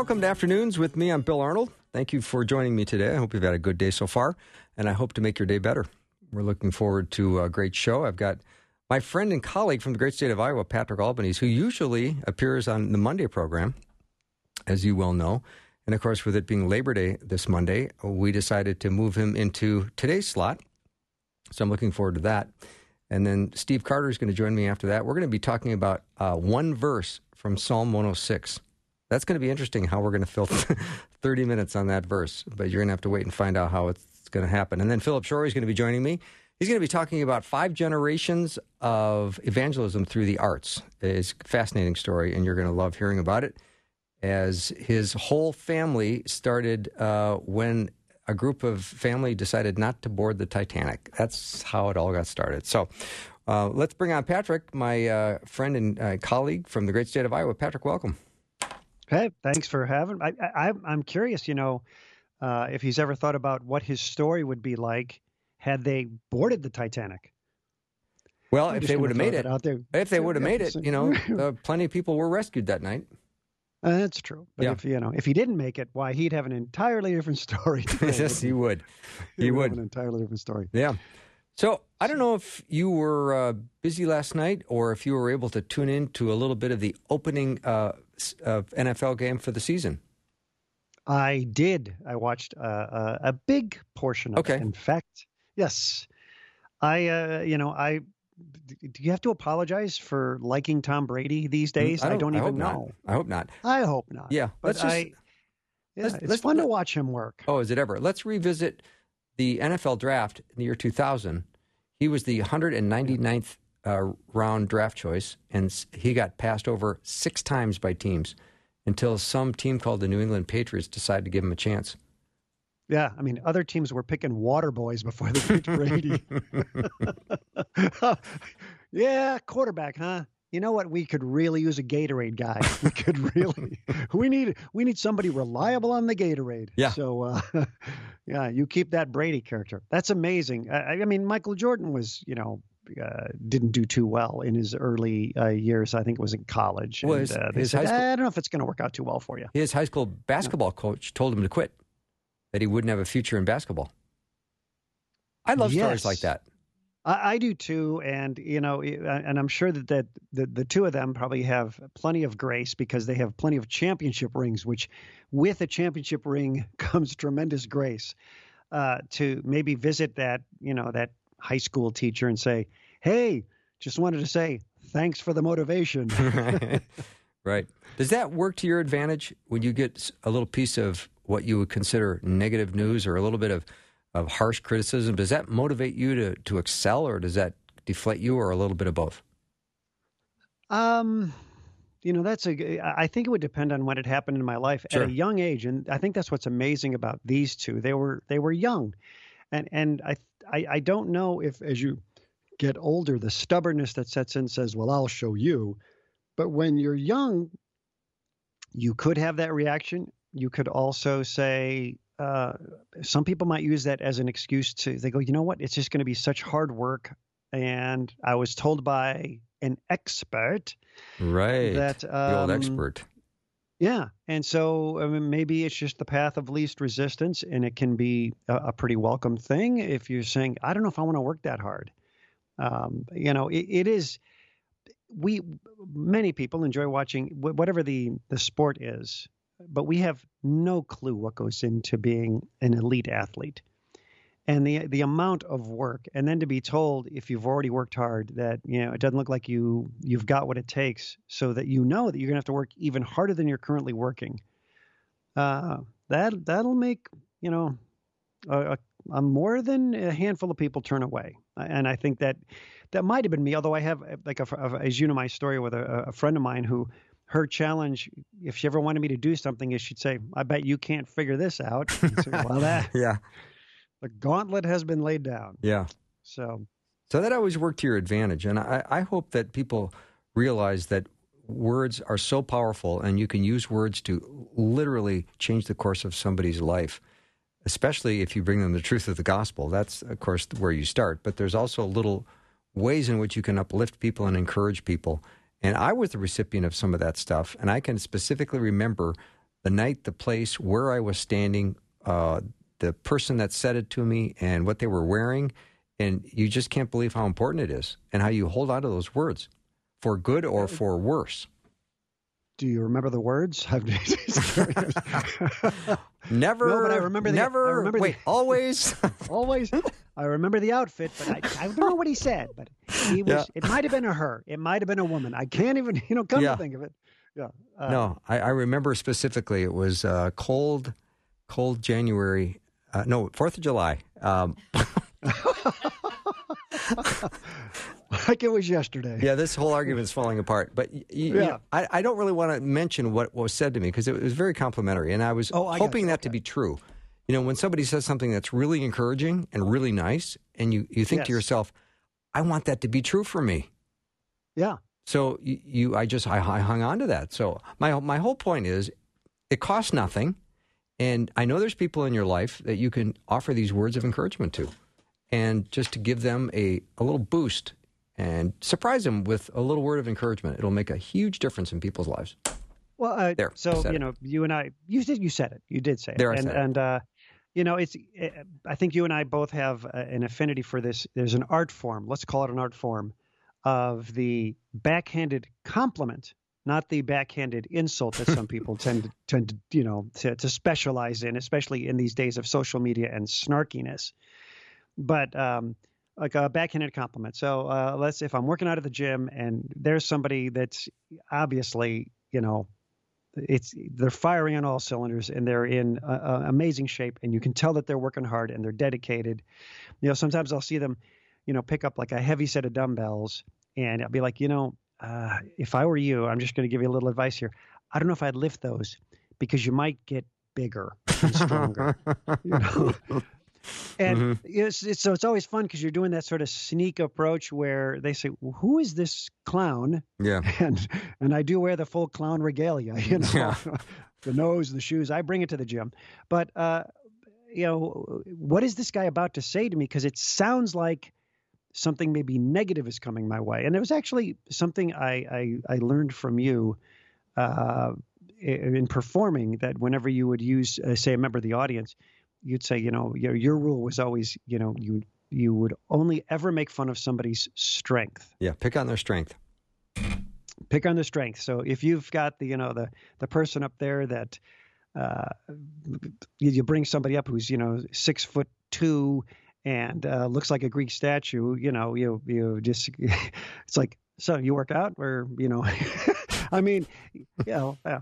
Welcome to Afternoons with me. I'm Bill Arnold. Thank you for joining me today. I hope you've had a good day so far, and I hope to make your day better. We're looking forward to a great show. I've got my friend and colleague from the great state of Iowa, Patrick Albanese, who usually appears on the Monday program, as you well know. And of course, with it being Labor Day this Monday, we decided to move him into today's slot. So I'm looking forward to that. And then Steve Carter is going to join me after that. We're going to be talking about uh, one verse from Psalm 106. That's going to be interesting how we're going to fill 30 minutes on that verse, but you're going to have to wait and find out how it's going to happen. And then Philip Shorey is going to be joining me. He's going to be talking about five generations of evangelism through the arts. It's a fascinating story, and you're going to love hearing about it. As his whole family started uh, when a group of family decided not to board the Titanic. That's how it all got started. So uh, let's bring on Patrick, my uh, friend and uh, colleague from the great state of Iowa. Patrick, welcome. Hey, thanks for having. I, I I'm curious, you know, uh, if he's ever thought about what his story would be like had they boarded the Titanic. Well, if they would have made it out there, if they would have made it, you know, uh, plenty of people were rescued that night. Uh, that's true. But yeah. if you know, if he didn't make it, why he'd have an entirely different story. yes, he would. He, he would. an entirely different story. Yeah. So I don't know if you were uh, busy last night or if you were able to tune in to a little bit of the opening uh, NFL game for the season? I did. I watched uh, uh, a big portion of okay. it. In fact, yes. I, uh, you know, I. Do you have to apologize for liking Tom Brady these mm, days? I don't, I don't even I know. Not. I hope not. I hope not. Yeah, but let's just, I. Yeah, let's, it's let's, fun to watch him work. Oh, is it ever? Let's revisit the NFL draft in the year 2000. He was the 199th uh, round draft choice, and he got passed over six times by teams until some team called the New England Patriots decided to give him a chance. Yeah, I mean, other teams were picking water boys before they picked Brady. yeah, quarterback, huh? You know what? We could really use a Gatorade guy. We could really. we need we need somebody reliable on the Gatorade. Yeah. So, uh, yeah, you keep that Brady character. That's amazing. I, I mean, Michael Jordan was, you know, uh, didn't do too well in his early uh, years. I think it was in college. Well, and, his, uh, his said, school, I don't know if it's going to work out too well for you. His high school basketball coach told him to quit, that he wouldn't have a future in basketball. I love yes. stories like that. I, I, do too, and you know, and I'm sure that, that the, the two of them probably have plenty of grace because they have plenty of championship rings. Which, with a championship ring, comes tremendous grace. Uh, to maybe visit that, you know, that high school teacher and say, "Hey, just wanted to say thanks for the motivation." right. Does that work to your advantage when you get a little piece of what you would consider negative news or a little bit of of harsh criticism? Does that motivate you to to excel, or does that deflate you, or a little bit of both? Um, you know, that's a. I think it would depend on what had happened in my life sure. at a young age, and I think that's what's amazing about these two. They were they were young, and and I I, I don't know if as you get older, the stubbornness that sets in says, Well, I'll show you. But when you're young, you could have that reaction. You could also say, uh, some people might use that as an excuse to, they go, you know what? It's just going to be such hard work. And I was told by an expert. Right. That, um, the old um, expert. Yeah. And so I mean, maybe it's just the path of least resistance, and it can be a, a pretty welcome thing if you're saying, I don't know if I want to work that hard. Um, you know, it, it is. We many people enjoy watching whatever the the sport is, but we have no clue what goes into being an elite athlete, and the the amount of work, and then to be told if you've already worked hard that you know it doesn't look like you you've got what it takes, so that you know that you're gonna have to work even harder than you're currently working. Uh, that that'll make you know a, a, more than a handful of people turn away and I think that that might have been me. Although I have like a, as you know my story with a, a friend of mine who her challenge, if she ever wanted me to do something, is she'd say, "I bet you can't figure this out." Say, well, that yeah, the gauntlet has been laid down. Yeah. So, so that always worked to your advantage, and I, I hope that people realize that words are so powerful, and you can use words to literally change the course of somebody's life. Especially if you bring them the truth of the gospel. That's, of course, where you start. But there's also little ways in which you can uplift people and encourage people. And I was the recipient of some of that stuff. And I can specifically remember the night, the place, where I was standing, uh, the person that said it to me, and what they were wearing. And you just can't believe how important it is and how you hold on to those words for good or for worse. Do you remember the words? never. No, but I remember. The, never. I remember wait, the, always. always. I remember the outfit, but I, I don't know what he said. But he was. Yeah. It might have been a her. It might have been a woman. I can't even. You know, come yeah. to think of it. Yeah. Uh, no, I, I, remember specifically. It was uh, cold, cold January. Uh, no, Fourth of July. Um, like it was yesterday. Yeah, this whole argument is falling apart. But y- yeah. You know, I, I, don't really want to mention what was said to me because it was very complimentary, and I was oh, I hoping that okay. to be true. You know, when somebody says something that's really encouraging and really nice, and you, you think yes. to yourself, I want that to be true for me. Yeah. So you, you I just I, I hung on to that. So my my whole point is, it costs nothing, and I know there's people in your life that you can offer these words of encouragement to, and just to give them a a little boost and surprise them with a little word of encouragement. It'll make a huge difference in people's lives. Well, uh, there. So you know, you and I, you did, you said it. You did say it. There, I and, said and, uh, you know, it's. It, eh, I think you and I both have uh, an affinity for this. There's an art form. Let's call it an art form of the backhanded compliment, not the backhanded insult that some people tend to tend to you know to, to specialize in, especially in these days of social media and snarkiness. But um, like a backhanded compliment. So uh, let's if I'm working out at the gym and there's somebody that's obviously you know it's they're firing on all cylinders and they're in uh, uh, amazing shape and you can tell that they're working hard and they're dedicated. You know sometimes I'll see them you know pick up like a heavy set of dumbbells and I'll be like you know uh, if I were you I'm just going to give you a little advice here. I don't know if I'd lift those because you might get bigger and stronger. you know? And mm-hmm. it's, it's, so it's always fun because you're doing that sort of sneak approach where they say, well, "Who is this clown?" Yeah, and and I do wear the full clown regalia, you know, yeah. the nose, the shoes. I bring it to the gym, but uh, you know, what is this guy about to say to me? Because it sounds like something maybe negative is coming my way. And it was actually something I I, I learned from you. Uh, in performing that whenever you would use uh, say a member of the audience you'd say, you know, your your rule was always, you know, you you would only ever make fun of somebody's strength. Yeah, pick on their strength. Pick on their strength. So if you've got the, you know, the the person up there that uh, you, you bring somebody up who's, you know, six foot two and uh, looks like a Greek statue, you know, you you just it's like, so you work out or you know, I mean, you know, yeah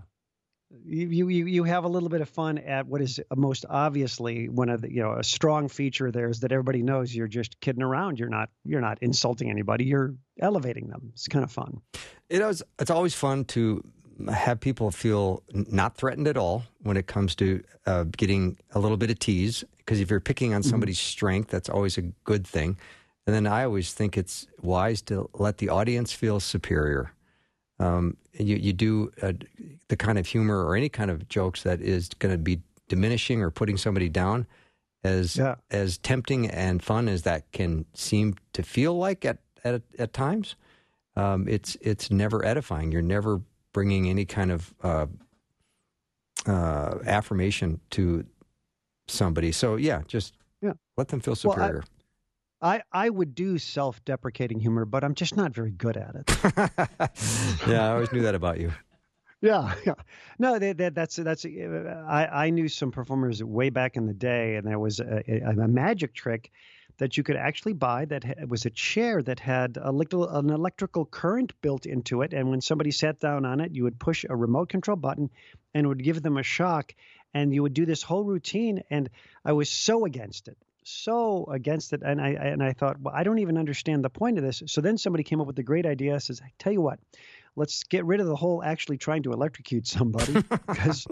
you, you you have a little bit of fun at what is most obviously one of the you know a strong feature there is that everybody knows you're just kidding around. You're not you're not insulting anybody. You're elevating them. It's kind of fun. It is it's always fun to have people feel not threatened at all when it comes to uh, getting a little bit of tease because if you're picking on mm-hmm. somebody's mm-hmm. strength that's always a good thing and then i always think it's wise to let the audience feel superior um, you, you do uh, the kind of humor or any kind of jokes that is going to be diminishing or putting somebody down, as yeah. as tempting and fun as that can seem to feel like at at, at times, um, it's it's never edifying. You're never bringing any kind of uh, uh, affirmation to somebody. So yeah, just yeah. let them feel superior. Well, I, I, I would do self deprecating humor, but I'm just not very good at it. yeah, I always knew that about you. Yeah, yeah. No, that, that, that's that's. I, I knew some performers way back in the day, and there was a, a, a magic trick that you could actually buy that was a chair that had a little, an electrical current built into it, and when somebody sat down on it, you would push a remote control button, and it would give them a shock, and you would do this whole routine. And I was so against it so against it, and I and I thought, well, I don't even understand the point of this. So then somebody came up with the great idea. Says, I tell you what, let's get rid of the whole actually trying to electrocute somebody because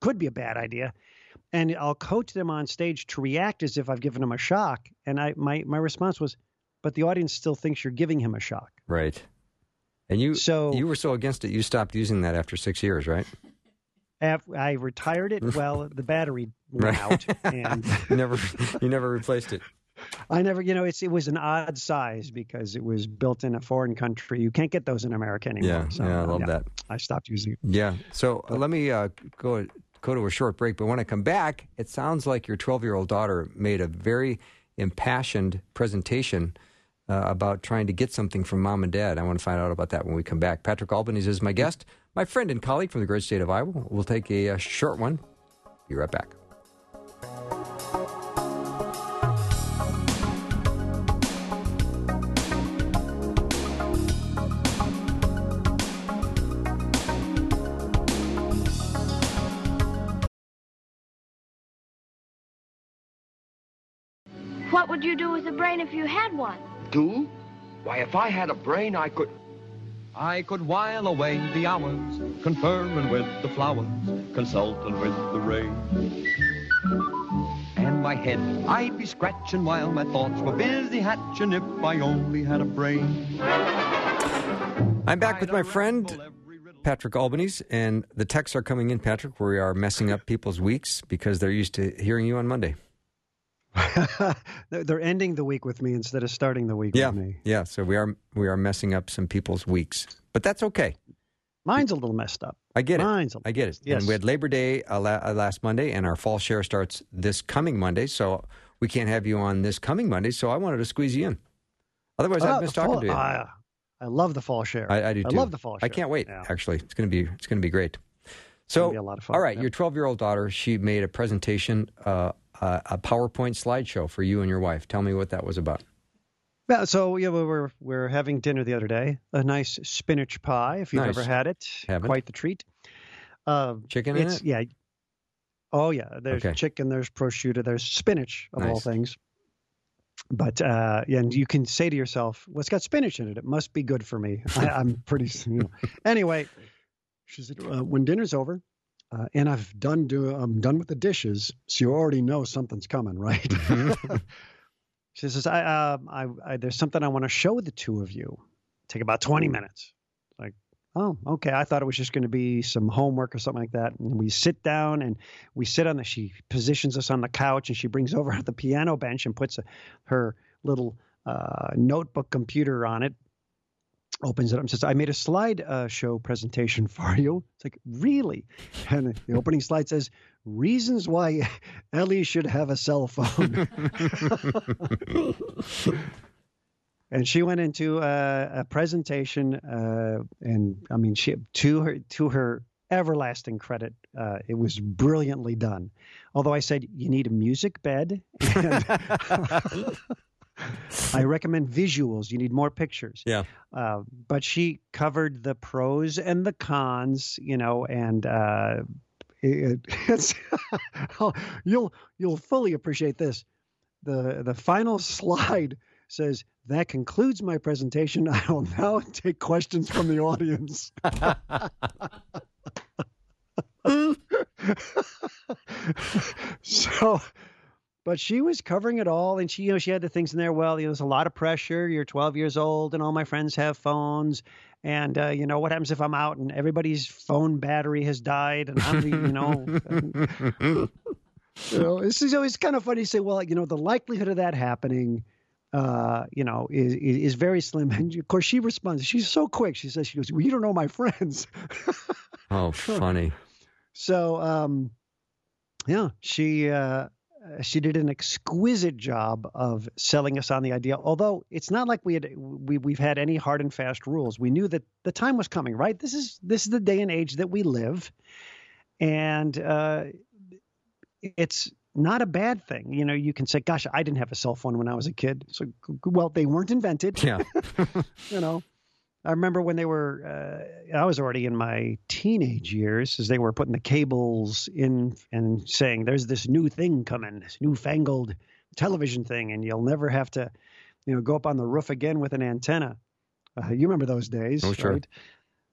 could be a bad idea. And I'll coach them on stage to react as if I've given them a shock. And I my my response was, but the audience still thinks you're giving him a shock. Right. And you so you were so against it, you stopped using that after six years, right? I retired it. Well, the battery went out, and you never you never replaced it. I never, you know, it's it was an odd size because it was built in a foreign country. You can't get those in America anymore. Yeah, so, yeah, I love yeah, that. I stopped using it. Yeah. So but, let me uh, go go to a short break. But when I come back, it sounds like your 12 year old daughter made a very impassioned presentation uh, about trying to get something from mom and dad. I want to find out about that when we come back. Patrick Albanese is my guest, my friend and colleague from the great state of Iowa. We'll take a, a short one. Be right back. What would you do with a brain if you had one? Do? Why, if I had a brain, I could. I could while away the hours, conferring with the flowers, consulting with the rain. And my head I'd be scratching while my thoughts were busy hatching if I only had a brain. I'm back with my friend Patrick Albanese, and the texts are coming in, Patrick, where we are messing up people's weeks because they're used to hearing you on Monday. They're ending the week with me instead of starting the week yeah, with me. Yeah, so we are we are messing up some people's weeks, but that's okay. Mine's a little messed up. I get Mine's it. I get it. Yes. And we had Labor Day uh, uh, last Monday, and our fall share starts this coming Monday. So we can't have you on this coming Monday. So I wanted to squeeze you in. Otherwise, I'd miss talking fall, to you. I, I love the fall share. I, I do too. I love the fall share. I can't wait. Yeah. Actually, it's going to be it's going to be great. So, be a lot of fun. all right, your 12 year old daughter, she made a presentation uh, uh, a PowerPoint slideshow for you and your wife. Tell me what that was about. Yeah, so yeah, we were we were having dinner the other day. A nice spinach pie, if you've nice. ever had it, Haven't. quite the treat. Uh, chicken in it? Yeah. Oh yeah, there's okay. chicken, there's prosciutto, there's spinach of nice. all things. But uh, yeah, and you can say to yourself, "Well, it's got spinach in it. It must be good for me." I, am pretty. You know. Anyway, she said, uh, "When dinner's over, uh, and I've done do I'm done with the dishes, so you already know something's coming, right? Mm-hmm. she says, I, uh, I, I, there's something I want to show the two of you. Take about 20 minutes. Like, oh, okay. I thought it was just going to be some homework or something like that. And we sit down and we sit on the. She positions us on the couch and she brings over the piano bench and puts a, her little uh, notebook computer on it opens it up and says, I made a slide uh, show presentation for you. It's like, really? And the opening slide says, Reasons why Ellie should have a cell phone. and she went into a, a presentation, uh, and I mean, she to her to her everlasting credit, uh, it was brilliantly done. Although I said you need a music bed. And I recommend visuals. You need more pictures. Yeah. Uh, but she covered the pros and the cons, you know, and uh, it, it's you'll you'll fully appreciate this. The the final slide says that concludes my presentation. I will now take questions from the audience. so but she was covering it all and she you know she had the things in there well you know there's a lot of pressure you're 12 years old and all my friends have phones and uh, you know what happens if i'm out and everybody's phone battery has died and i'm you know and, you know this is always kind of funny to say well you know the likelihood of that happening uh, you know, is, is very slim. And of course, she responds. She's so quick. She says, "She goes, well, you don't know my friends." oh, funny. So, um, yeah, she uh, she did an exquisite job of selling us on the idea. Although it's not like we had we we've had any hard and fast rules. We knew that the time was coming. Right. This is this is the day and age that we live, and uh, it's not a bad thing. You know, you can say, "Gosh, I didn't have a cell phone when I was a kid." So, well, they weren't invented. Yeah. you know, I remember when they were, uh, I was already in my teenage years as they were putting the cables in and saying, there's this new thing coming, this newfangled television thing, and you'll never have to, you know, go up on the roof again with an antenna. Uh, you remember those days, Oh, sure. right?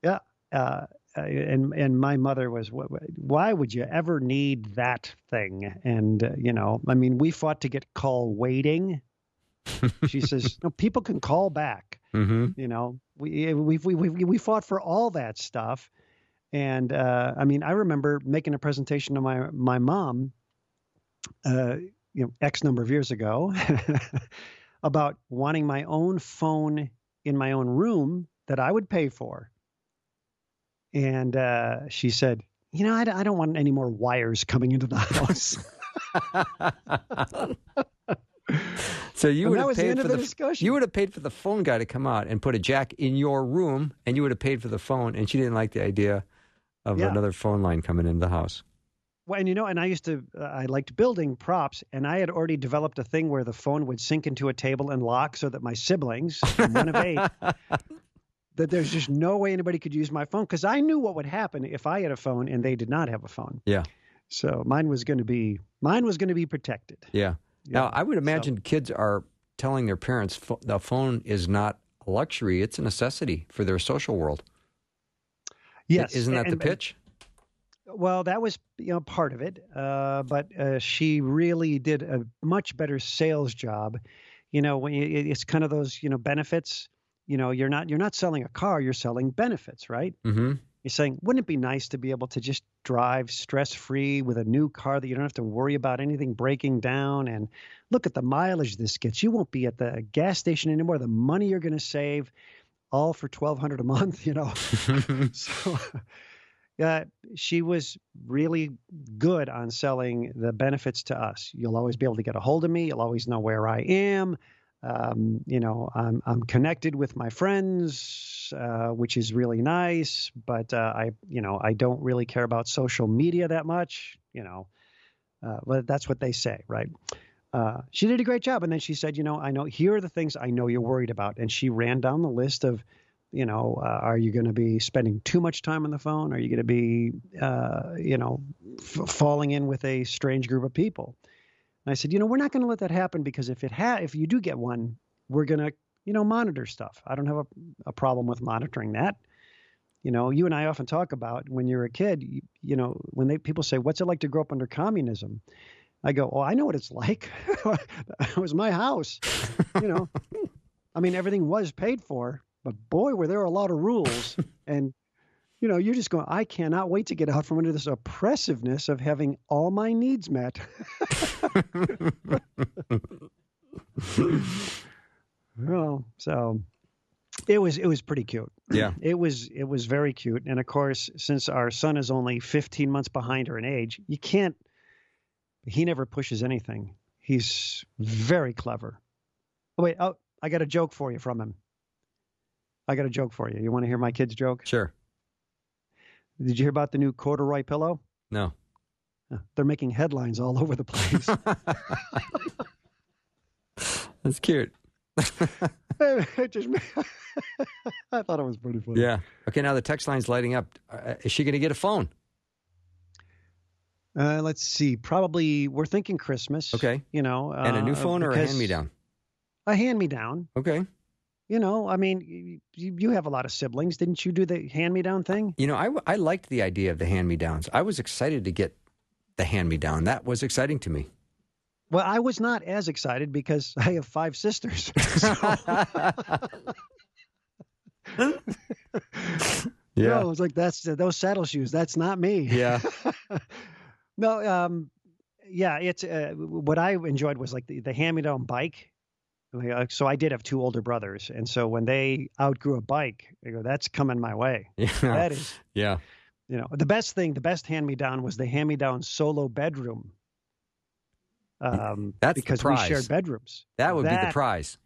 Yeah. Uh, and and my mother was, "Wh- wh- why would you ever need that thing? And uh, you know, I mean, we fought to get call waiting. She says, no, people can call back. Mm-hmm. You know, we we we we we fought for all that stuff, and uh, I mean, I remember making a presentation to my my mom, uh, you know, X number of years ago, about wanting my own phone in my own room that I would pay for, and uh, she said, "You know, I, I don't want any more wires coming into the house." So you And would have the paid end for the the discussion. you would have paid for the phone guy to come out and put a jack in your room, and you would have paid for the phone, and she didn't like the idea of Yeah. another phone line coming into the house. Well, and you know, and I used to, uh, I liked building props, and I had already developed a thing where the phone would sink into a table and lock, so that my siblings, one of eight, that there's just no way anybody could use my phone because I knew what would happen if I had a phone and they did not have a phone. Yeah. So mine was going to be, mine was going to be protected. Yeah. Now I would So- imagine kids are telling their parents pho- the phone is not a luxury; it's a necessity for their social world. Yes, isn't that the and- pitch? Well, that was you know part of it, uh, but uh, she really did a much better sales job. You know, when you, it's kind of those you know benefits. You know, you're not you're not selling a car, you're selling benefits, right? Mm-hmm. You're saying, wouldn't it be nice to be able to just drive stress free with a new car that you don't have to worry about anything breaking down? And look at the mileage this gets. You won't be at the gas station anymore. The money you're going to save, all for twelve hundred a month. You know, so uh, she was really good on selling the benefits to us. You'll always be able to get a hold of me. You'll always know where I am. Um, you know, I'm I'm connected with my friends, uh, which is really nice. But uh, I, you know, I don't really care about social media that much. You know, uh, that's what they say, right? Uh, she did a great job, and then she said, you know, I know here are the things I know you're worried about, and she ran down the list of, you know, uh, are you going to be spending too much time on the phone? Are you going to be, uh, you know, f- falling in with a strange group of people? And I said, you know, we're not going to let that happen because if it ha- if you do get one, we're going to, you know, monitor stuff. I don't have a, a problem with monitoring that. You know, you and I often talk about when you're a kid, you, you know, when they people say, what's it like to grow up under communism? I go, oh, I know what it's like. it was my house. You know, I mean, everything was paid for, but boy, were there a lot of rules. and, you know, you're just going, I cannot wait to get out from under this oppressiveness of having all my needs met. well, so it was it was pretty cute. Yeah. It was it was very cute. And of course, since our son is only 15 months behind her in age, you can't he never pushes anything. He's very clever. Oh wait, oh, I got a joke for you from him. I got a joke for you. You want to hear my kid's joke? Sure. Did you hear about the new corduroy pillow? No. Uh, They're making headlines all over the place. That's cute. Just- I thought it was pretty funny. Yeah. Okay. Now the text line's lighting up. Uh, is she going to get a phone? Uh, let's see. Probably we're thinking Christmas. Okay. You know, And a new uh, phone or a hand me down? A hand me down. Okay. You know, I mean, you, you have a lot of siblings. Didn't you do the hand me down thing? You know, I, I liked the idea of the hand me downs. I was excited to get the hand me down. That was exciting to me. Well, I was not as excited because I have five sisters. You know, it was like that's those saddle shoes. That's not me. Yeah. No, um, yeah, it's uh, what I enjoyed was like the, the hand me down bike. Uh, So I did have two older brothers, and so when they outgrew a bike, I go, "That's coming my way." Yeah. That is, Yeah. you know, the best thing, the best hand me down was the hand me down solo bedroom. Um, That's the because we shared bedrooms. That would be the prize.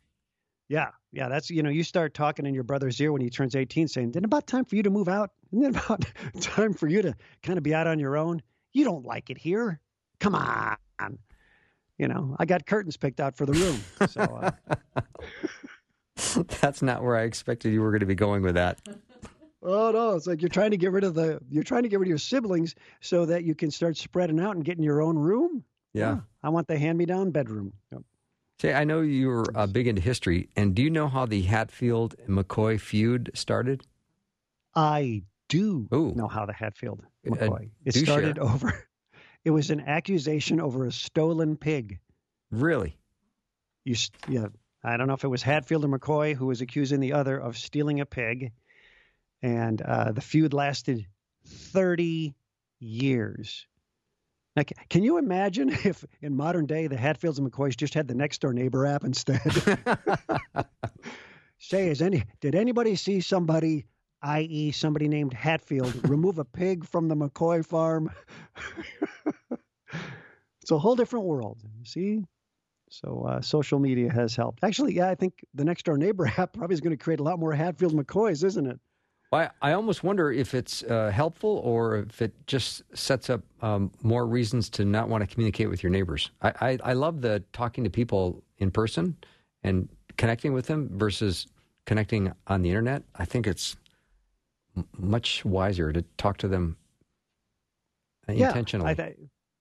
Yeah, yeah, that's you know, you start talking in your brother's ear when he turns 18 saying, Isn't about time for you to move out? Isn't it about time for you to kind of be out on your own? You don't like it here. Come on. You know, I got curtains picked out for the room. So uh, That's not where I expected you were going to be going with that. Oh no, it's like you're trying to get rid of the you're trying to get rid of your siblings so that you can start spreading out and getting your own room. Yeah. Oh, I want the hand-me-down bedroom. Yep. Say, I know you're uh, big into history, and do you know how the Hatfield McCoy feud started? I do Ooh. know how the Hatfield Uh, McCoy. it started over. It was an accusation over a stolen pig. Really? You, yeah, I don't know if it was Hatfield or McCoy who was accusing the other of stealing a pig, and uh, the feud lasted thirty years. Now, can you imagine if in modern day the Hatfields and McCoys just had the next door neighbor app instead? Say, is any did anybody see somebody, i.e., somebody named Hatfield, remove a pig from the McCoy farm? it's a whole different world. You see, so uh, social media has helped. Actually, yeah, I think the next door neighbor app probably is going to create a lot more Hatfield McCoys, isn't it? I, I almost wonder if it's uh, helpful or if it just sets up um, more reasons to not want to communicate with your neighbors. I, I, I love the talking to people in person and connecting with them versus connecting on the internet. I think it's much wiser to talk to them intentionally. I th-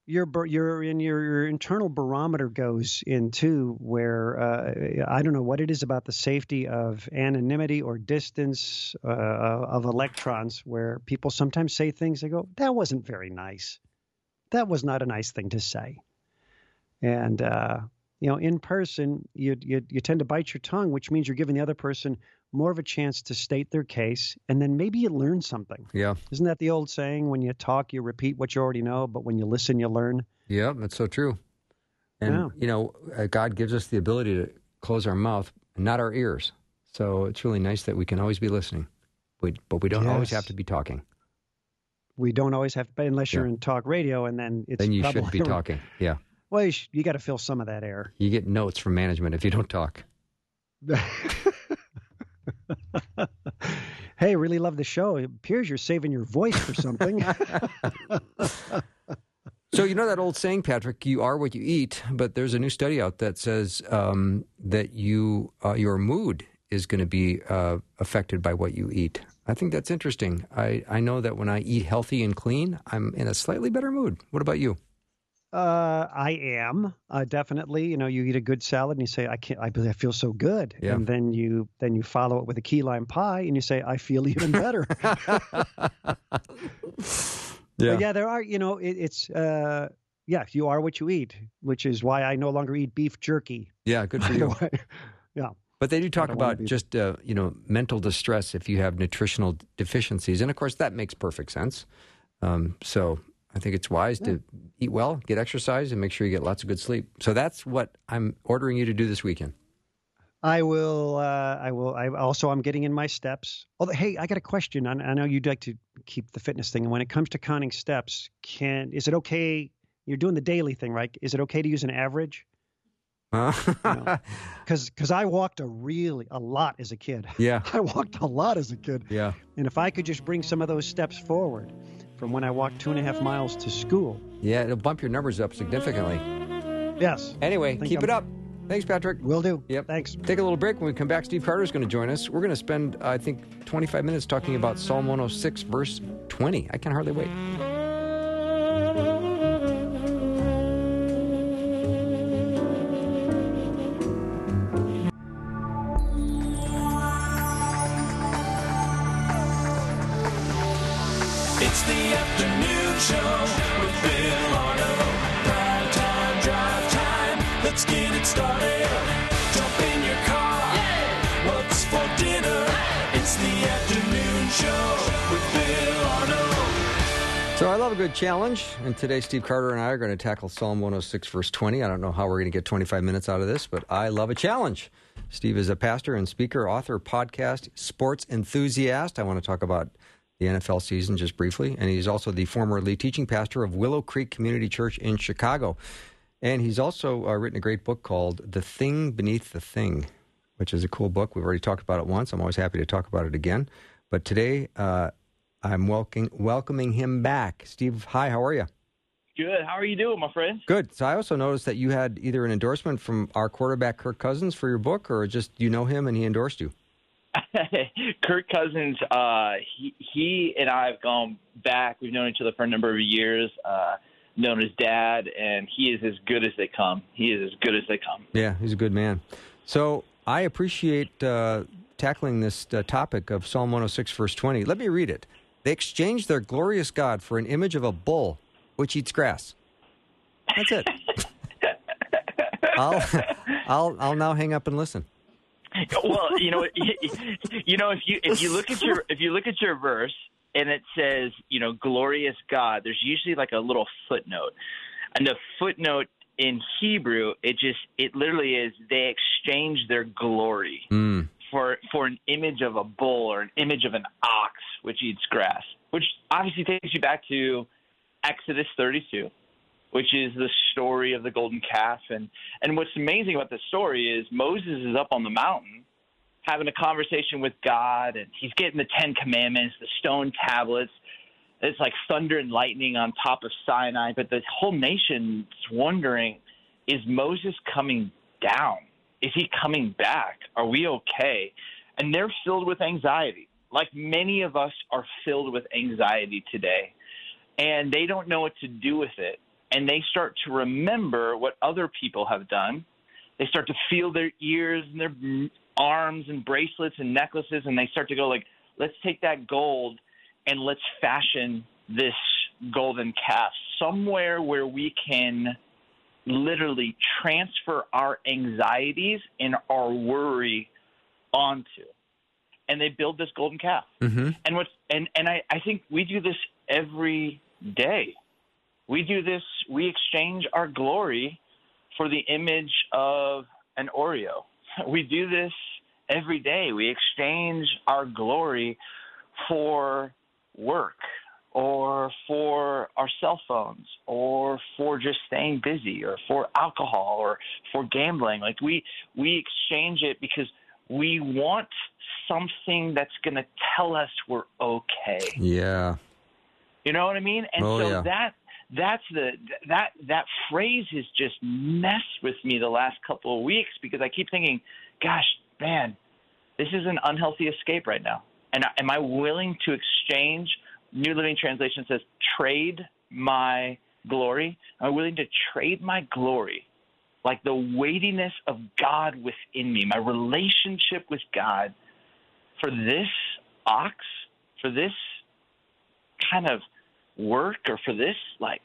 your your in your, your internal barometer goes into where uh, I don't know what it is about the safety of anonymity or distance uh, of electrons, where people sometimes say things they go, "That wasn't very nice. That was not a nice thing to say." And uh, you know, in person, you, you you tend to bite your tongue, which means you're giving the other person more of a chance to state their case, and then maybe you learn something. yeah. Isn't that the old saying? When you talk, you repeat what you already know, but when you listen, you learn. Yeah, that's so true. And, Yeah. you know, uh, God gives us the ability to close our mouth and not our ears. So it's really nice that we can always be listening, we, but we don't always have to be talking. We don't always have to, unless you're Yeah. in talk radio, and then it's then you probably, shouldn't be talking. Yeah. Well, you, sh- you got to fill some of that air. You get notes from management if you don't talk. hey, really love the show. It appears you're saving your voice for something. So you know that old saying, Patrick, you are what you eat, but there's a new study out that says um, that you uh, your mood is going to be uh, affected by what you eat. I think that's interesting. I, I know that when I eat healthy and clean, I'm in a slightly better mood. What about you? Uh, I am uh, definitely. You know, you eat a good salad and you say, "I can't. I, I feel so good," Yeah. and then you then you follow it with a key lime pie and you say, "I feel even better." But yeah, there are. You know, it, it's uh, yeah, you are what you eat, which is why I no longer eat beef jerky. Yeah, good for you. yeah. But they do talk about just uh, you know mental distress if you have nutritional deficiencies, and of course that makes perfect sense. Um, so I think it's wise to eat well, get exercise, and make sure you get lots of good sleep. So that's what I'm ordering you to do this weekend. I will. Uh, I will. I also I'm getting in my steps. Although, hey, I got a question. I, I know you'd like to keep the fitness thing. And when it comes to counting steps, can is it okay? You're doing the daily thing, right? Is it okay to use an average? Because because I walked a really a lot as a kid. yeah, I walked a lot as a kid, yeah, and if I could just bring some of those steps forward from when I walked two and a half miles to school, yeah. It'll bump your numbers up significantly. yes, Anyway, keep I'm- it up. Thanks, Patrick. will do. Yep. Thanks. Take a little break. When we come back, Steve Carter is going to join us. We're going to spend, I think, 25 minutes talking about Psalm 106, verse 20. I can hardly wait. Challenge, and today Steve Carter and I are going to tackle Psalm 106, verse 20. I don't know how we're going to get 25 minutes out of this, but I love a challenge. Steve is a pastor and speaker, author, podcast, sports enthusiast. I want to talk about the NFL season just briefly, and he's also the former lead teaching pastor of Willow Creek Community Church in Chicago. And he's also uh, written a great book called The Thing Beneath the Thing, which is a cool book. We've already talked about it once. I'm always happy to talk about it again. But today, uh, I'm welcoming welcoming him back. Steve, hi, how are you? Good. How are you doing, my friend? Good. So I also noticed that you had either an endorsement from our quarterback Kirk Cousins for your book, or just you know him and he endorsed you. Kirk Cousins, uh, he, he and I have gone back. We've known each other for a number of years. Uh, known as Dad, and he is as good as they come. He is as good as they come. Yeah, he's a good man. So I appreciate uh, tackling this uh, topic of Psalm 106, verse 20. Let me read it. They exchanged their glorious God for an image of a bull which eats grass. That's it. I'll, I'll, I'll now hang up and listen. well, you know, you know, if you if you look at your if you look at your verse and it says, you know, glorious God, there's usually like a little footnote, and the footnote in Hebrew, it just it literally is they exchange their glory Mm. for for an image of a bull or an image of an ox which eats grass, which obviously takes you back to Exodus 32 which is the story of the golden calf. And and what's amazing about the story is Moses is up on the mountain having a conversation with God, and he's getting the Ten Commandments, the stone tablets. It's like thunder and lightning on top of Sinai, but the whole nation's wondering: Is Moses coming down? Is he coming back? Are we okay? And they're filled with anxiety, like many of us are filled with anxiety today, and they don't know what to do with it and they start to remember what other people have done. They start to feel their ears and their arms and bracelets and necklaces, and they start to go like, "Let's take that gold and let's fashion this golden calf somewhere where we can literally transfer our anxieties and our worry onto." And they build this golden calf. Mm-hmm. And what's and and I I think we do this every day we do this we exchange our glory for the image of an oreo we do this every day we exchange our glory for work or for our cell phones or for just staying busy or for alcohol or for gambling like we we exchange it because we want something that's going to tell us we're okay Yeah. you know what i mean and Oh, so yeah. that that's the that that phrase has just messed with me the last couple of weeks because I keep thinking, gosh, man, this is an unhealthy escape right now. And am I willing to exchange? New Living Translation says, trade my glory. Am I willing to trade my glory, like the weightiness of God within me, my relationship with God, for this ox, for this kind of work or for this like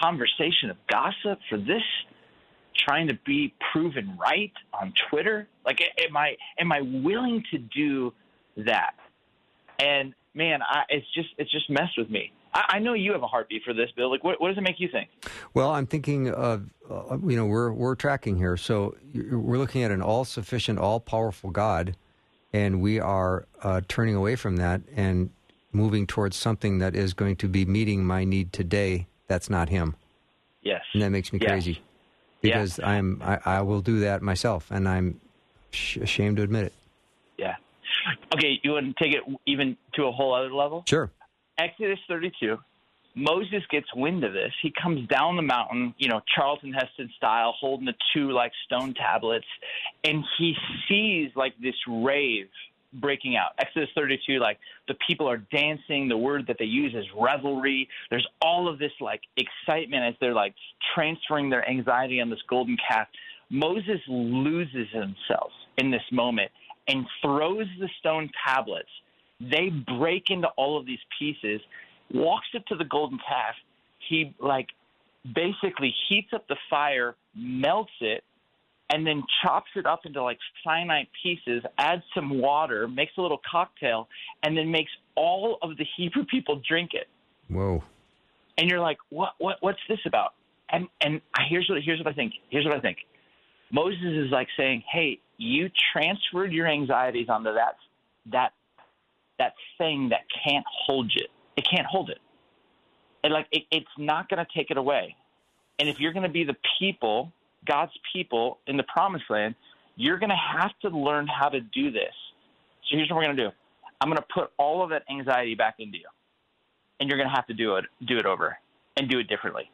conversation of gossip for this trying to be proven right on Twitter like am I am I willing to do that? And man I it's just it's just messed with me I, I know you have a heartbeat for this Bill like what, what does it make you think Well, I'm thinking of, uh, you know, we're we're tracking here. So we're looking at an all-sufficient, all-powerful God, and we are uh, turning away from that and moving towards something that is going to be meeting my need today. That's not Him, yes and that makes me Yes. crazy because I'm I, I will do that myself, and I'm sh- ashamed to admit it. yeah okay you want to take it even to a whole other level Sure. Exodus 32, Moses gets wind of this. He comes down the mountain, you know, Charlton Heston style, holding the two like stone tablets, and he sees like this rave breaking out. Exodus 32, like the people are dancing. The word that they use is revelry. There's all of this like excitement as they're like transferring their anxiety on this golden calf. Moses loses himself in this moment and throws the stone tablets they break into all of these pieces, walks up to the golden calf. He like basically heats up the fire, melts it, and then chops it up into like finite pieces, adds some water, makes a little cocktail, and then makes all of the Hebrew people drink it. Whoa. And you're like, what what what's this about? And and here's what here's what I think. Here's what I think. Moses is like saying, "Hey, you transferred your anxieties onto that that that thing that can't hold it. It can't hold it. And like it, it's not going to take it away. And if you're going to be the people, God's people in the promised land, you're going to have to learn how to do this. So here's what we're going to do. I'm going to put all of that anxiety back into you. And you're going to have to do it do it over and do it differently.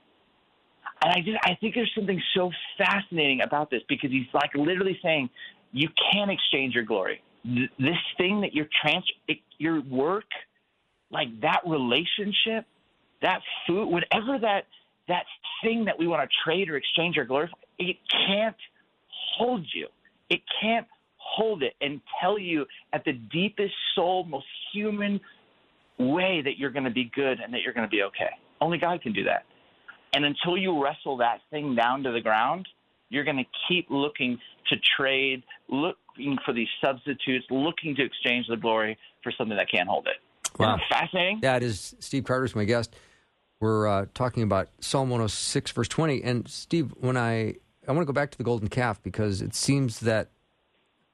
And I just I think there's something so fascinating about this because he's like literally saying you can't exchange your glory. Th- This thing that you're trans it, your work, like that relationship, that food, whatever that that thing that we want to trade or exchange or glorify, it can't hold you. It can't hold it and tell you at the deepest soul, most human way that you're going to be good and that you're going to be okay. Only God can do that. And until you wrestle that thing down to the ground, you're going to keep looking to trade, looking for these substitutes, looking to exchange the glory for something that can't hold it. Wow. Isn't that fascinating? That is it is. Steve Carter's my guest. We're uh, talking about Psalm 106, verse 20. And Steve, when I I want to go back to the golden calf because it seems that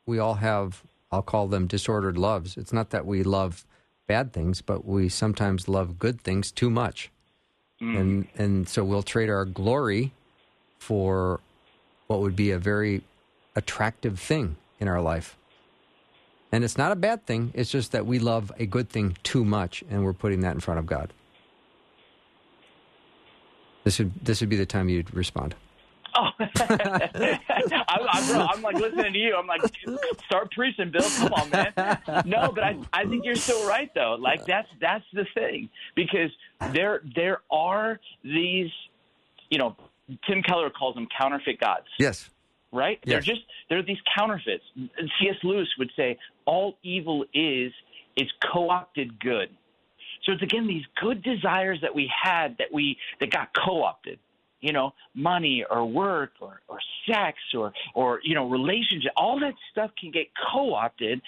we all have, I'll call them disordered loves. It's not that we love bad things, but we sometimes love good things too much, and and so we'll trade our glory for what would be a very attractive thing in our life. And it's not a bad thing. It's just that we love a good thing too much, and we're putting that in front of God. This would this would be the time you'd respond. Oh, I'm, I'm, bro, I'm like listening to you. I'm like, start preaching, Bill. Come on, man. No, but I, I think you're so right though. Like that's that's the thing because there there are these, you know, Tim Keller calls them counterfeit gods. Yes. Right? They're just they're these counterfeits. C.S. Lewis would say all evil is is co-opted good. So it's again these good desires that we had that we that got co-opted. You know, money or work or, or sex or or you know relationship. All that stuff can get co-opted,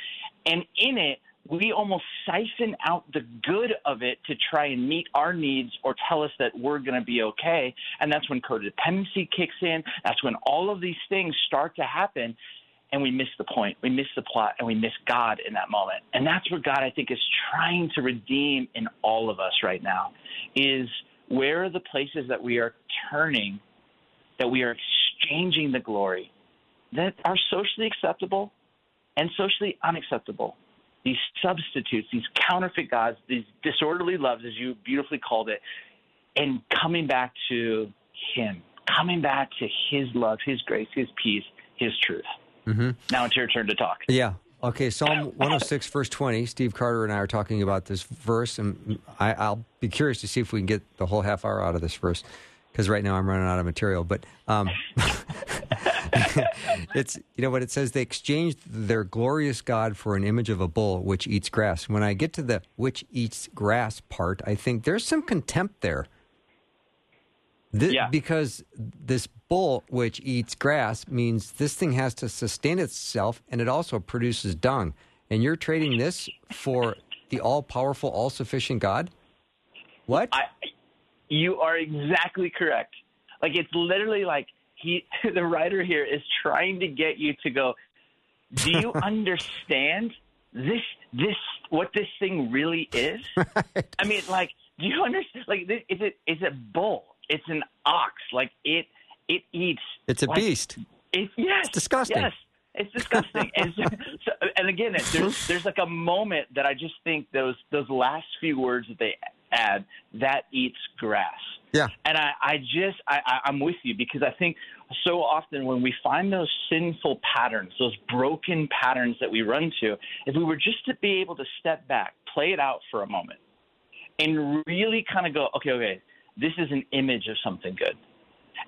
and in it we almost siphon out the good of it to try and meet our needs or tell us that we're going to be okay. And that's when codependency kicks in. That's when all of these things start to happen. And we miss the point, we miss the plot, and we miss God in that moment. And that's what God, I think, is trying to redeem in all of us right now is where are the places that we are turning, that we are exchanging the glory that are socially acceptable and socially unacceptable these substitutes, these counterfeit gods, these disorderly loves, as you beautifully called it, and coming back to Him, coming back to His love, His grace, His peace, His truth. Mm-hmm. Now it's your turn to talk. Yeah. Okay. Psalm 106, verse 20. Steve Carter and I are talking about this verse, and I, I'll be curious to see if we can get the whole half hour out of this verse, because right now I'm running out of material. But um, it's you know what it says. They exchanged their glorious God for an image of a bull which eats grass. When I get to the which eats grass part, I think there's some contempt there. Yeah. Because this bull which eats grass means this thing has to sustain itself and it also produces dung. And you're trading this for the all powerful, all sufficient God? What? I, you are exactly correct. Like it's literally like he, the writer here is trying to get you to go. Do you understand this? This what this thing really is? I mean, like, do you understand? Like, this, is it is a bull? It's an ox. Like it it eats. it's a like, beast. It, yes, It's disgusting. Yes, it's disgusting. and, so, so, and again, it- there's there's like a moment that I just think those those last few words that they add that eats grass. Yeah. And I, I just I, I, I'm with you because I think so often when we find those sinful patterns, those broken patterns that we run to, if we were just to be able to step back, play it out for a moment, and really kind of go, okay, okay, this is an image of something good.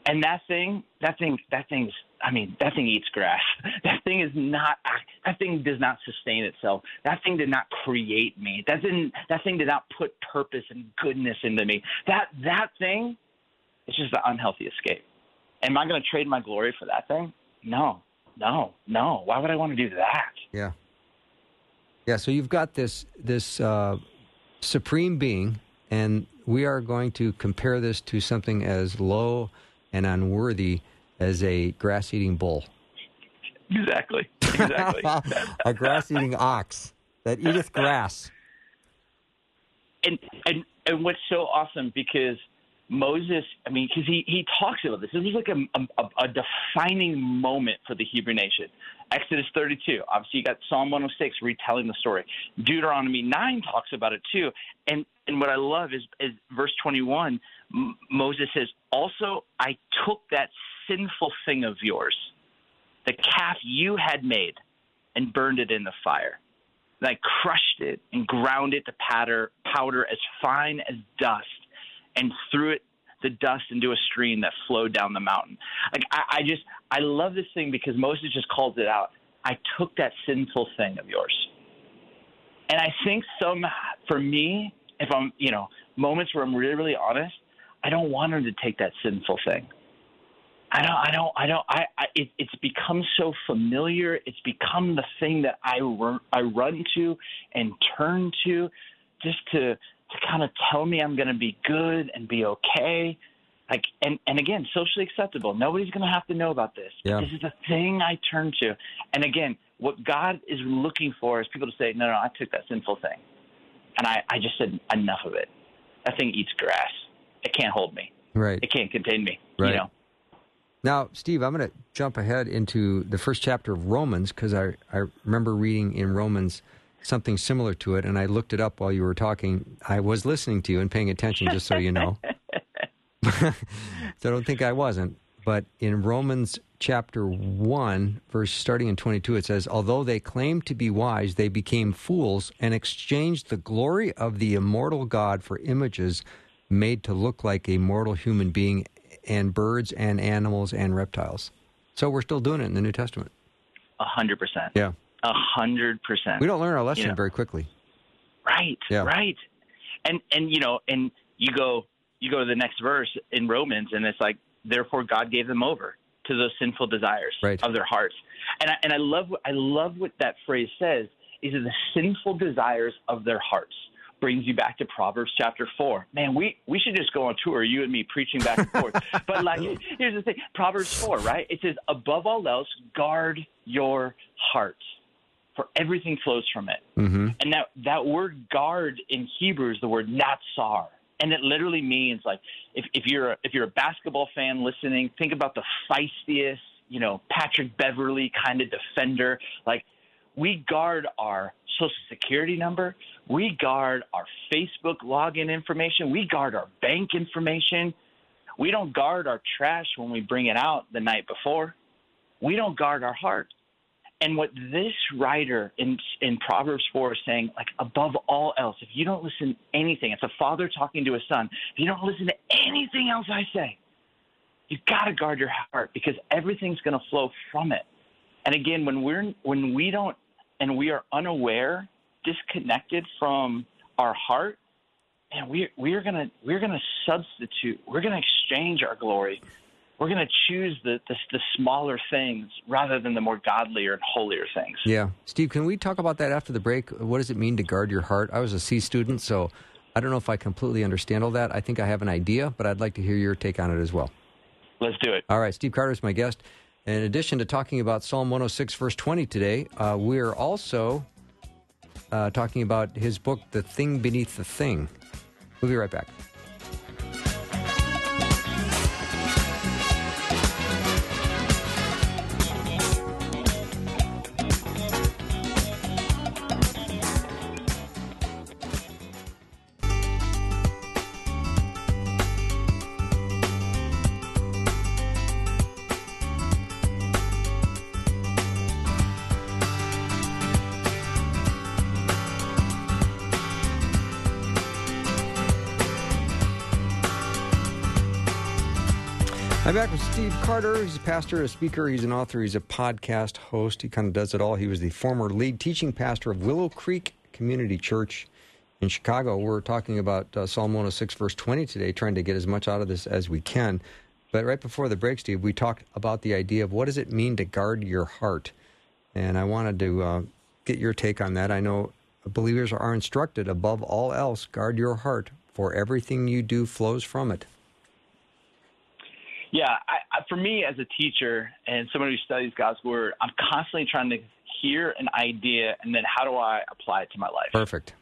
And that thing, that thing, that thing's, I mean, that thing eats grass. That thing is not, that thing does not sustain itself. That thing did not create me. That didn't, that thing did not put purpose and goodness into me. That, that thing is just an unhealthy escape. Am I going to trade my glory for that thing? No, no, no. Why would I want to do that? Yeah. Yeah, so you've got this this uh, supreme being, and we are going to compare this to something as low and unworthy as a grass eating bull. Exactly. Exactly. a grass eating ox that eateth grass. and and and what's so awesome because Moses, I mean, because he he talks about this. This was like a, a a defining moment for the Hebrew nation. Exodus 32. Obviously, you got Psalm 106 retelling the story. Deuteronomy 9 talks about it too. And and what I love is is verse 21. M- Moses says, "Also, I took that sinful thing of yours, the calf you had made, and burned it in the fire." and I crushed it and ground it to powder, powder as fine as dust, and threw it the dust into a stream that flowed down the mountain. Like I, I just I love this thing because Moses just calls it out. I took that sinful thing of yours. And I think some for me, if I'm you know, moments where I'm really, really honest, I don't want him to take that sinful thing. I don't, I don't, I don't, I, I it, it's become so familiar. It's become the thing that I run, I run to and turn to just to, to kind of tell me I'm going to be good and be okay. Like, and, and again, socially acceptable. Nobody's going to have to know about this. Yeah. This is the thing I turn to. And again, what God is looking for is people to say, no, no, I took that sinful thing. And I, I just said, enough of it. That thing eats grass. It can't hold me. Right. It can't contain me. Right. You know? Now, Steve, I'm going to jump ahead into the first chapter of Romans because I, I remember reading in Romans something similar to it, and I looked it up while you were talking. I was listening to you and paying attention, just so you know. so I don't think I wasn't. But in Romans chapter 1, verse starting in 22, it says, Although they claimed to be wise, they became fools and exchanged the glory of the immortal God for images made to look like a mortal human being and birds and animals and reptiles. So we're still doing it in the New Testament. A hundred percent. Yeah. A hundred percent. We don't learn our lesson Yeah. very quickly. Right. Yeah. Right. And and you know, and you go you go to the next verse in Romans and it's like, therefore God gave them over to those sinful desires Right. of their hearts. And I and I love what I love what that phrase says is that the sinful desires of their hearts brings you back to Proverbs chapter four. Man, we, we should just go on tour, you and me preaching back and forth. but like here's the thing. Proverbs four, right? It says, above all else, guard your heart. For everything flows from it. Mm-hmm. And that, that word guard in Hebrew is the word natsar. And it literally means like if, if you're a, if you're a basketball fan listening, think about the feistiest, you know, Patrick Beverley kind of defender. Like we guard our social security number, we guard our Facebook login information, we guard our bank information. We don't guard our trash when we bring it out the night before. We don't guard our heart. And what this writer in in Proverbs 4 is saying, like above all else, if you don't listen to anything, it's a father talking to a son, if you don't listen to anything else I say, you've got to guard your heart because everything's going to flow from it. And again, when we're when we don't and we are unaware, disconnected from our heart, and we we're gonna we're gonna substitute, we're gonna exchange our glory we're going to choose the, the the smaller things rather than the more godlier and holier things. Yeah. Steve, can we talk about that after the break? What does it mean to guard your heart? I was a C student, so I don't know if I completely understand all that. I think I have an idea, but I'd like to hear your take on it as well. Let's do it. All right, Steve Carter is my guest. In addition to talking about Psalm 106, verse 20 today, uh, we're also uh, talking about his book, The Thing Beneath the Thing. We'll be right back. Carter. He's a pastor, a speaker, he's an author, he's a podcast host. He kind of does it all. He was the former lead teaching pastor of Willow Creek Community Church in Chicago. We're talking about uh, Psalm 106, verse 20 today, trying to get as much out of this as we can. But right before the break, Steve, we talked about the idea of what does it mean to guard your heart? And I wanted to uh, get your take on that. I know believers are instructed, above all else, guard your heart, for everything you do flows from it. Yeah, I, I, for me as a teacher and someone who studies God's word, I'm constantly trying to hear an idea and then how do I apply it to my life? Perfect.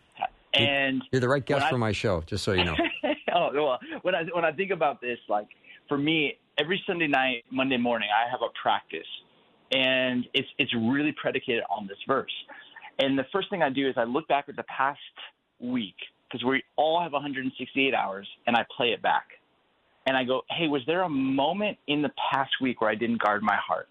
And You're the right guest I- for my show, just so you know. oh well, when I when I think about this, like for me, every Sunday night, Monday morning, I have a practice, and it's it's really predicated on this verse. And the first thing I do is I look back at the past week because we all have 168 hours, and I play it back, and I go, hey, was there a moment in the past week where I didn't guard my heart?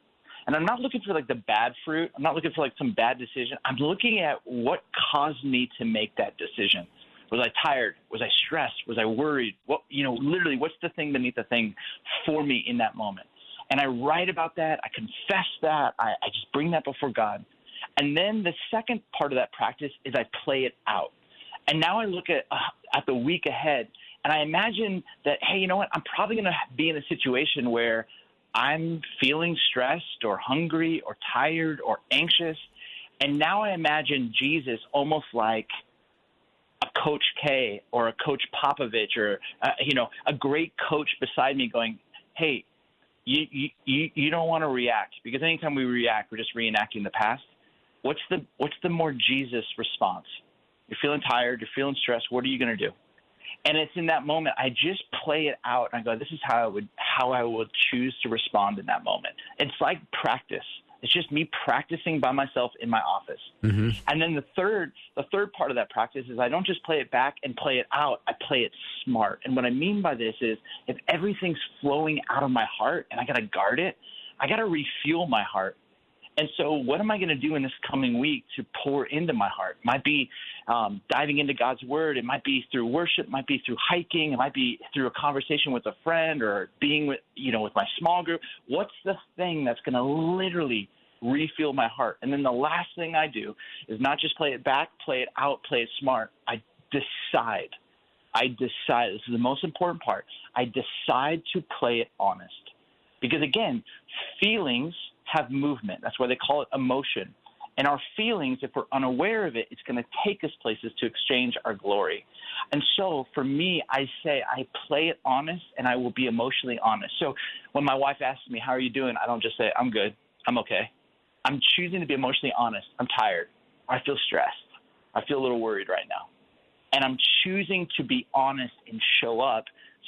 And I'm not looking for like the bad fruit. I'm not looking for like some bad decision. I'm looking at what caused me to make that decision. Was I tired? Was I stressed? Was I worried? What you know, literally, what's the thing beneath the thing for me in that moment? And I write about that. I confess that. I, I just bring that before God. And then the second part of that practice is I play it out. And now I look at uh, at the week ahead, and I imagine that hey, you know what? I'm probably going to be in a situation where I'm feeling stressed or hungry or tired or anxious. And now I imagine Jesus almost like a Coach K or a Coach Popovich or uh, you know a great coach beside me, going, "Hey, you you you don't want to react because anytime we react, we're just reenacting the past. What's the what's the more Jesus response? You're feeling tired, you're feeling stressed. What are you going to do? And it's in that moment I just play it out and I go, this is how I would how I would choose to respond in that moment. It's like practice. It's just me practicing by myself in my office. Mm-hmm. And then the third, the third part of that practice is I don't just play it back and play it out. I play it smart. And what I mean by this is if everything's flowing out of my heart and I got to guard it, I got to refuel my heart. And so, what am I going to do in this coming week to pour into my heart? It might be um, diving into God's Word. It might be through worship. It might be through hiking. It might be through a conversation with a friend or being with, you know, with my small group. What's the thing that's going to literally refill my heart? And then the last thing I do is not just play it back, play it out, play it smart. I decide. I decide. This is the most important part. I decide to play it honest. Because again, feelings have movement. That's why they call it emotion. And our feelings, if we're unaware of it, it's going to take us places to exchange our glory. And so for me, I say I play it honest and I will be emotionally honest. So when my wife asks me, How are you doing? I don't just say, I'm good. I'm okay. I'm choosing to be emotionally honest. I'm tired. I feel stressed. I feel a little worried right now. And I'm choosing to be honest and show up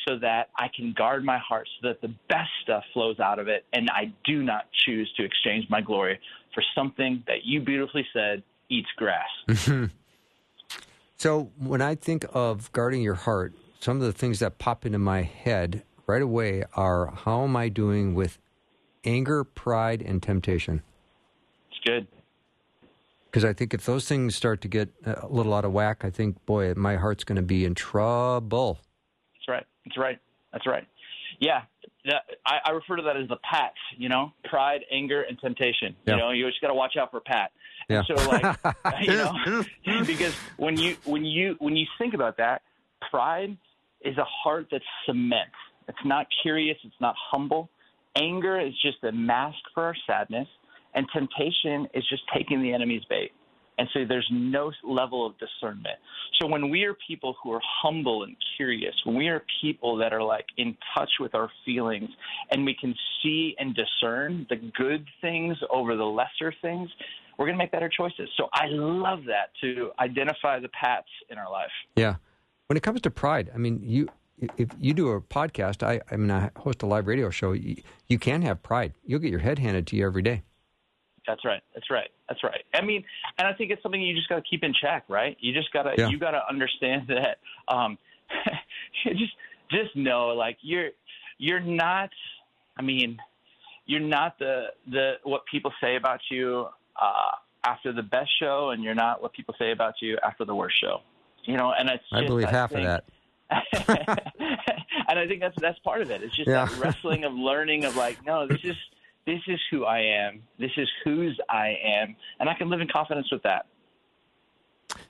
so that I can guard my heart so that the best stuff flows out of it and I do not choose to exchange my glory for something that you beautifully said eats grass. So when I think of guarding your heart, some of the things that pop into my head right away are how am I doing with anger, pride, and temptation? It's good. Because I think if those things start to get a little out of whack, I think, boy, my heart's going to be in trouble. That's right. That's right. That's right. Yeah, that, I, I refer to that as the Pats. You know, pride, anger, and temptation. Yeah. You know, you just got to watch out for Pat. Yeah. And so, like, you know, because when you when you when you think about that, pride is a heart that's cement. It's not curious. It's not humble. Anger is just a mask for our sadness, and temptation is just taking the enemy's bait. And so there's no level of discernment. So when we are people who are humble and curious, when we are people that are like in touch with our feelings and we can see and discern the good things over the lesser things, we're going to make better choices. So I love that to identify the pats in our life. Yeah. When it comes to pride, I mean, you if you do a podcast, I, I mean, I host a live radio show. You, you can have pride. You'll get your head handed to you every day. That's right. That's right. That's right. I mean, and I think it's something you just got to keep in check, right? You just got to Yeah. you got to understand that um just just know like you're you're not I mean, you're not the the what people say about you uh after the best show and you're not what people say about you after the worst show. You know, and it's I just, believe half think- of that. and I think that's that's part of it. It's just Yeah. that wrestling of learning of like, no, this is this is who I am. This is whose I am, and I can live in confidence with that.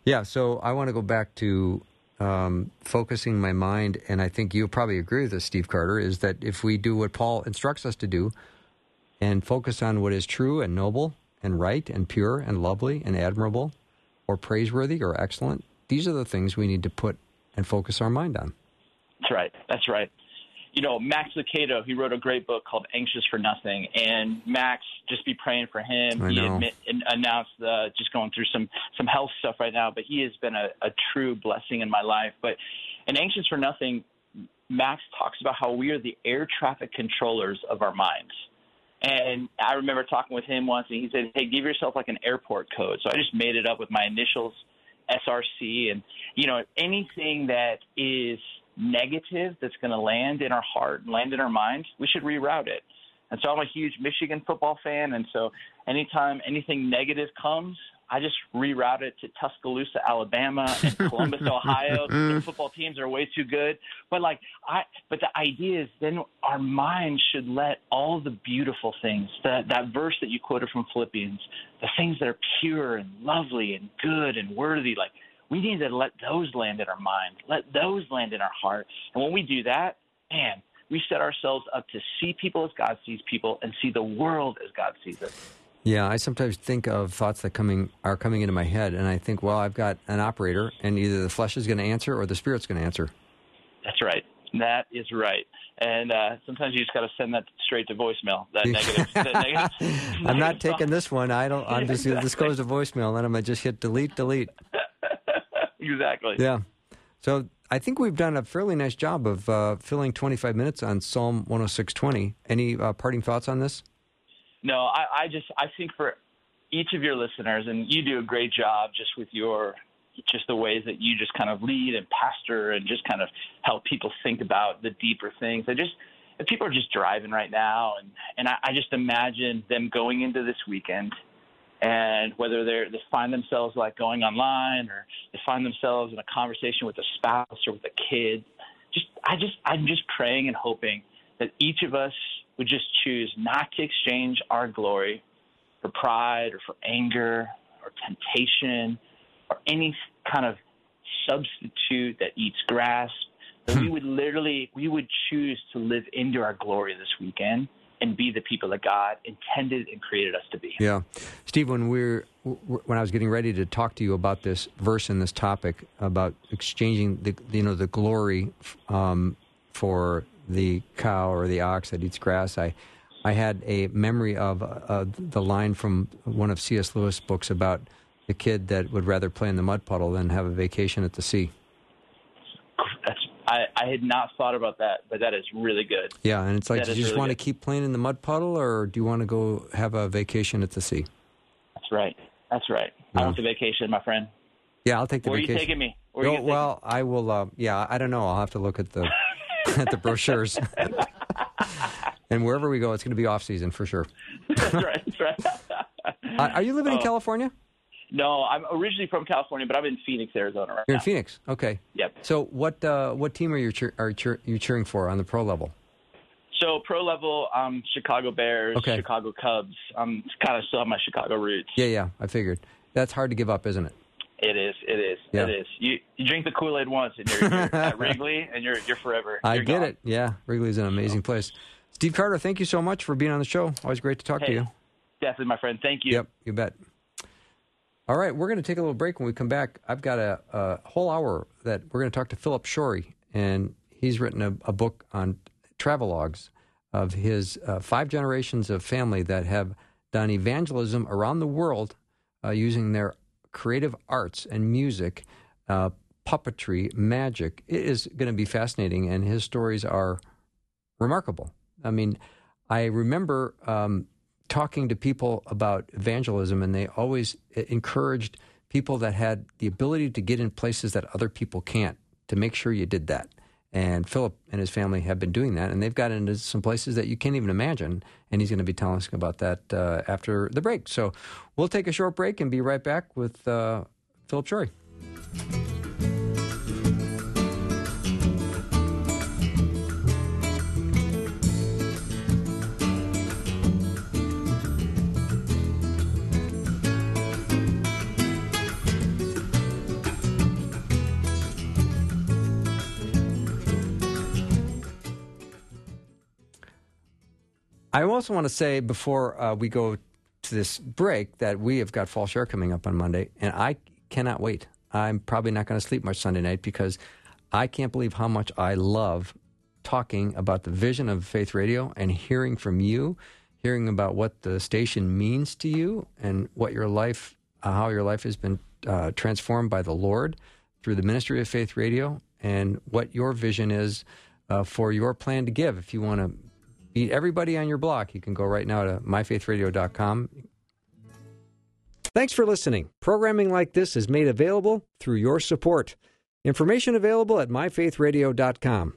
Yeah, so I want to go back to um, focusing my mind, and I think you'll probably agree with this, Steve Carter, is that if we do what Paul instructs us to do and focus on what is true and noble and right and pure and lovely and admirable or praiseworthy or excellent, these are the things we need to put and focus our mind on. That's right. That's right. You know, Max Lucado, he wrote a great book called Anxious for Nothing. And Max, just be praying for him. I he admit, announced uh, just going through some, some health stuff right now, but he has been a, a true blessing in my life. But in Anxious for Nothing, Max talks about how we are the air traffic controllers of our minds. And I remember talking with him once, and he said, "Hey, give yourself like an airport code." So I just made it up with my initials, SRC, and you know anything that is negative that's going to land in our heart and land in our mind, we should reroute it. And so I'm a huge Michigan football fan, and so anytime anything negative comes, I just reroute it to Tuscaloosa, Alabama, and Columbus, Ohio. Their football teams are way too good. But like I, but the idea is then our minds should let all the beautiful things, that that verse that you quoted from Philippians, the things that are pure and lovely and good and worthy, like we need to let those land in our mind, let those land in our heart. And when we do that, man, we set ourselves up to see people as God sees people and see the world as God sees it. Yeah, I sometimes think of thoughts that coming are coming into my head, and I think, well, I've got an operator, and either the flesh is going to answer or the spirit's going to answer. That's right. That is right. And uh, sometimes you just got to send that straight to voicemail. That negative. that negative I'm not taking this one. I don't. I'm just going to this goes to voicemail, and then I'm going to just hit delete, delete. exactly. Yeah. So I think we've done a fairly nice job of uh, filling 25 minutes on Psalm 106:20. Any uh, parting thoughts on this? No, I, I just I think for each of your listeners, and you do a great job just with your just the ways that you just kind of lead and pastor and just kind of help people think about the deeper things. I just if people are just driving right now, and and I, I just imagine them going into this weekend, and whether they're they find themselves like going online or they find themselves in a conversation with a spouse or with a kid. Just I just I'm just praying and hoping that each of us would just choose not to exchange our glory for pride or for anger or temptation or any kind of substitute that eats grass. That we hmm. would literally we would choose to live into our glory this weekend and be the people that God intended and created us to be. Yeah, Steve. When we're when I was getting ready to talk to you about this verse and this topic about exchanging the you know the glory um, for the cow or the ox that eats grass, I I had a memory of uh, the line from one of C.S. Lewis' books about the kid that would rather play in the mud puddle than have a vacation at the sea. I, had not thought about that, but that is really good. Yeah, and it's like, That do you just really want to keep playing in the mud puddle, or do you want to go have a vacation at the sea? That's right. That's right. I want the vacation, my friend. Yeah, I'll take the Where are vacation. you taking me? Where are Oh, you taking well, I will. Uh, yeah, I don't know. I'll have to look at the at the brochures. and wherever we go, it's going to be off season for sure. that's right. That's right. Uh, are you living in Oh. California? No, I'm originally from California, but I'm in Phoenix, Arizona right You're now. in Phoenix. Okay. Yep. So what uh, what team are you cheer, are cheer, you cheering for on the pro level? So pro level, um, Chicago Bears, Okay. Chicago Cubs. I'm kind of still have my Chicago roots. Yeah, yeah. I figured that's hard to give up, isn't it? It is. It is. Yeah. It is. You you drink the Kool Aid once, and you're, you're at Wrigley, and you're you're forever. I You're get gone. it. Yeah, Wrigley's an amazing place. Steve Carter, thank you so much for being on the show. Always great to talk to you. Definitely, my friend. Thank you. Yep, you bet. All right, we're going to take a little break. When we come back, I've got a, a whole hour that we're going to talk to Philip Shorey, and he's written a, a book on travelogues of his uh, five generations of family that have done evangelism around the world uh, using their creative arts and music, uh, puppetry, magic. It is going to be fascinating, and his stories are remarkable. I mean, I remember um, talking to people about evangelism, and they always encouraged people that had the ability to get in places that other people can't to make sure you did that. And Philip and his family have been doing that, and they've got into some places that you can't even imagine. And he's going to be telling us about that uh, after the break. So we'll take a short break and be right back with uh, Philip Shorey. I also want to say before uh, we go to this break that we have got Fall Share coming up on Monday, and I cannot wait. I'm probably not going to sleep much Sunday night because I can't believe how much I love talking about the vision of Faith Radio and hearing from you, hearing about what the station means to you and what your life, uh, how your life has been uh, transformed by the Lord through the ministry of Faith Radio, and what your vision is uh, for your plan to give. If you want to beat everybody on your block, you can go right now to myfaithradio.com. Thanks for listening. Programming like this is made available through your support. Information available at myfaithradio.com.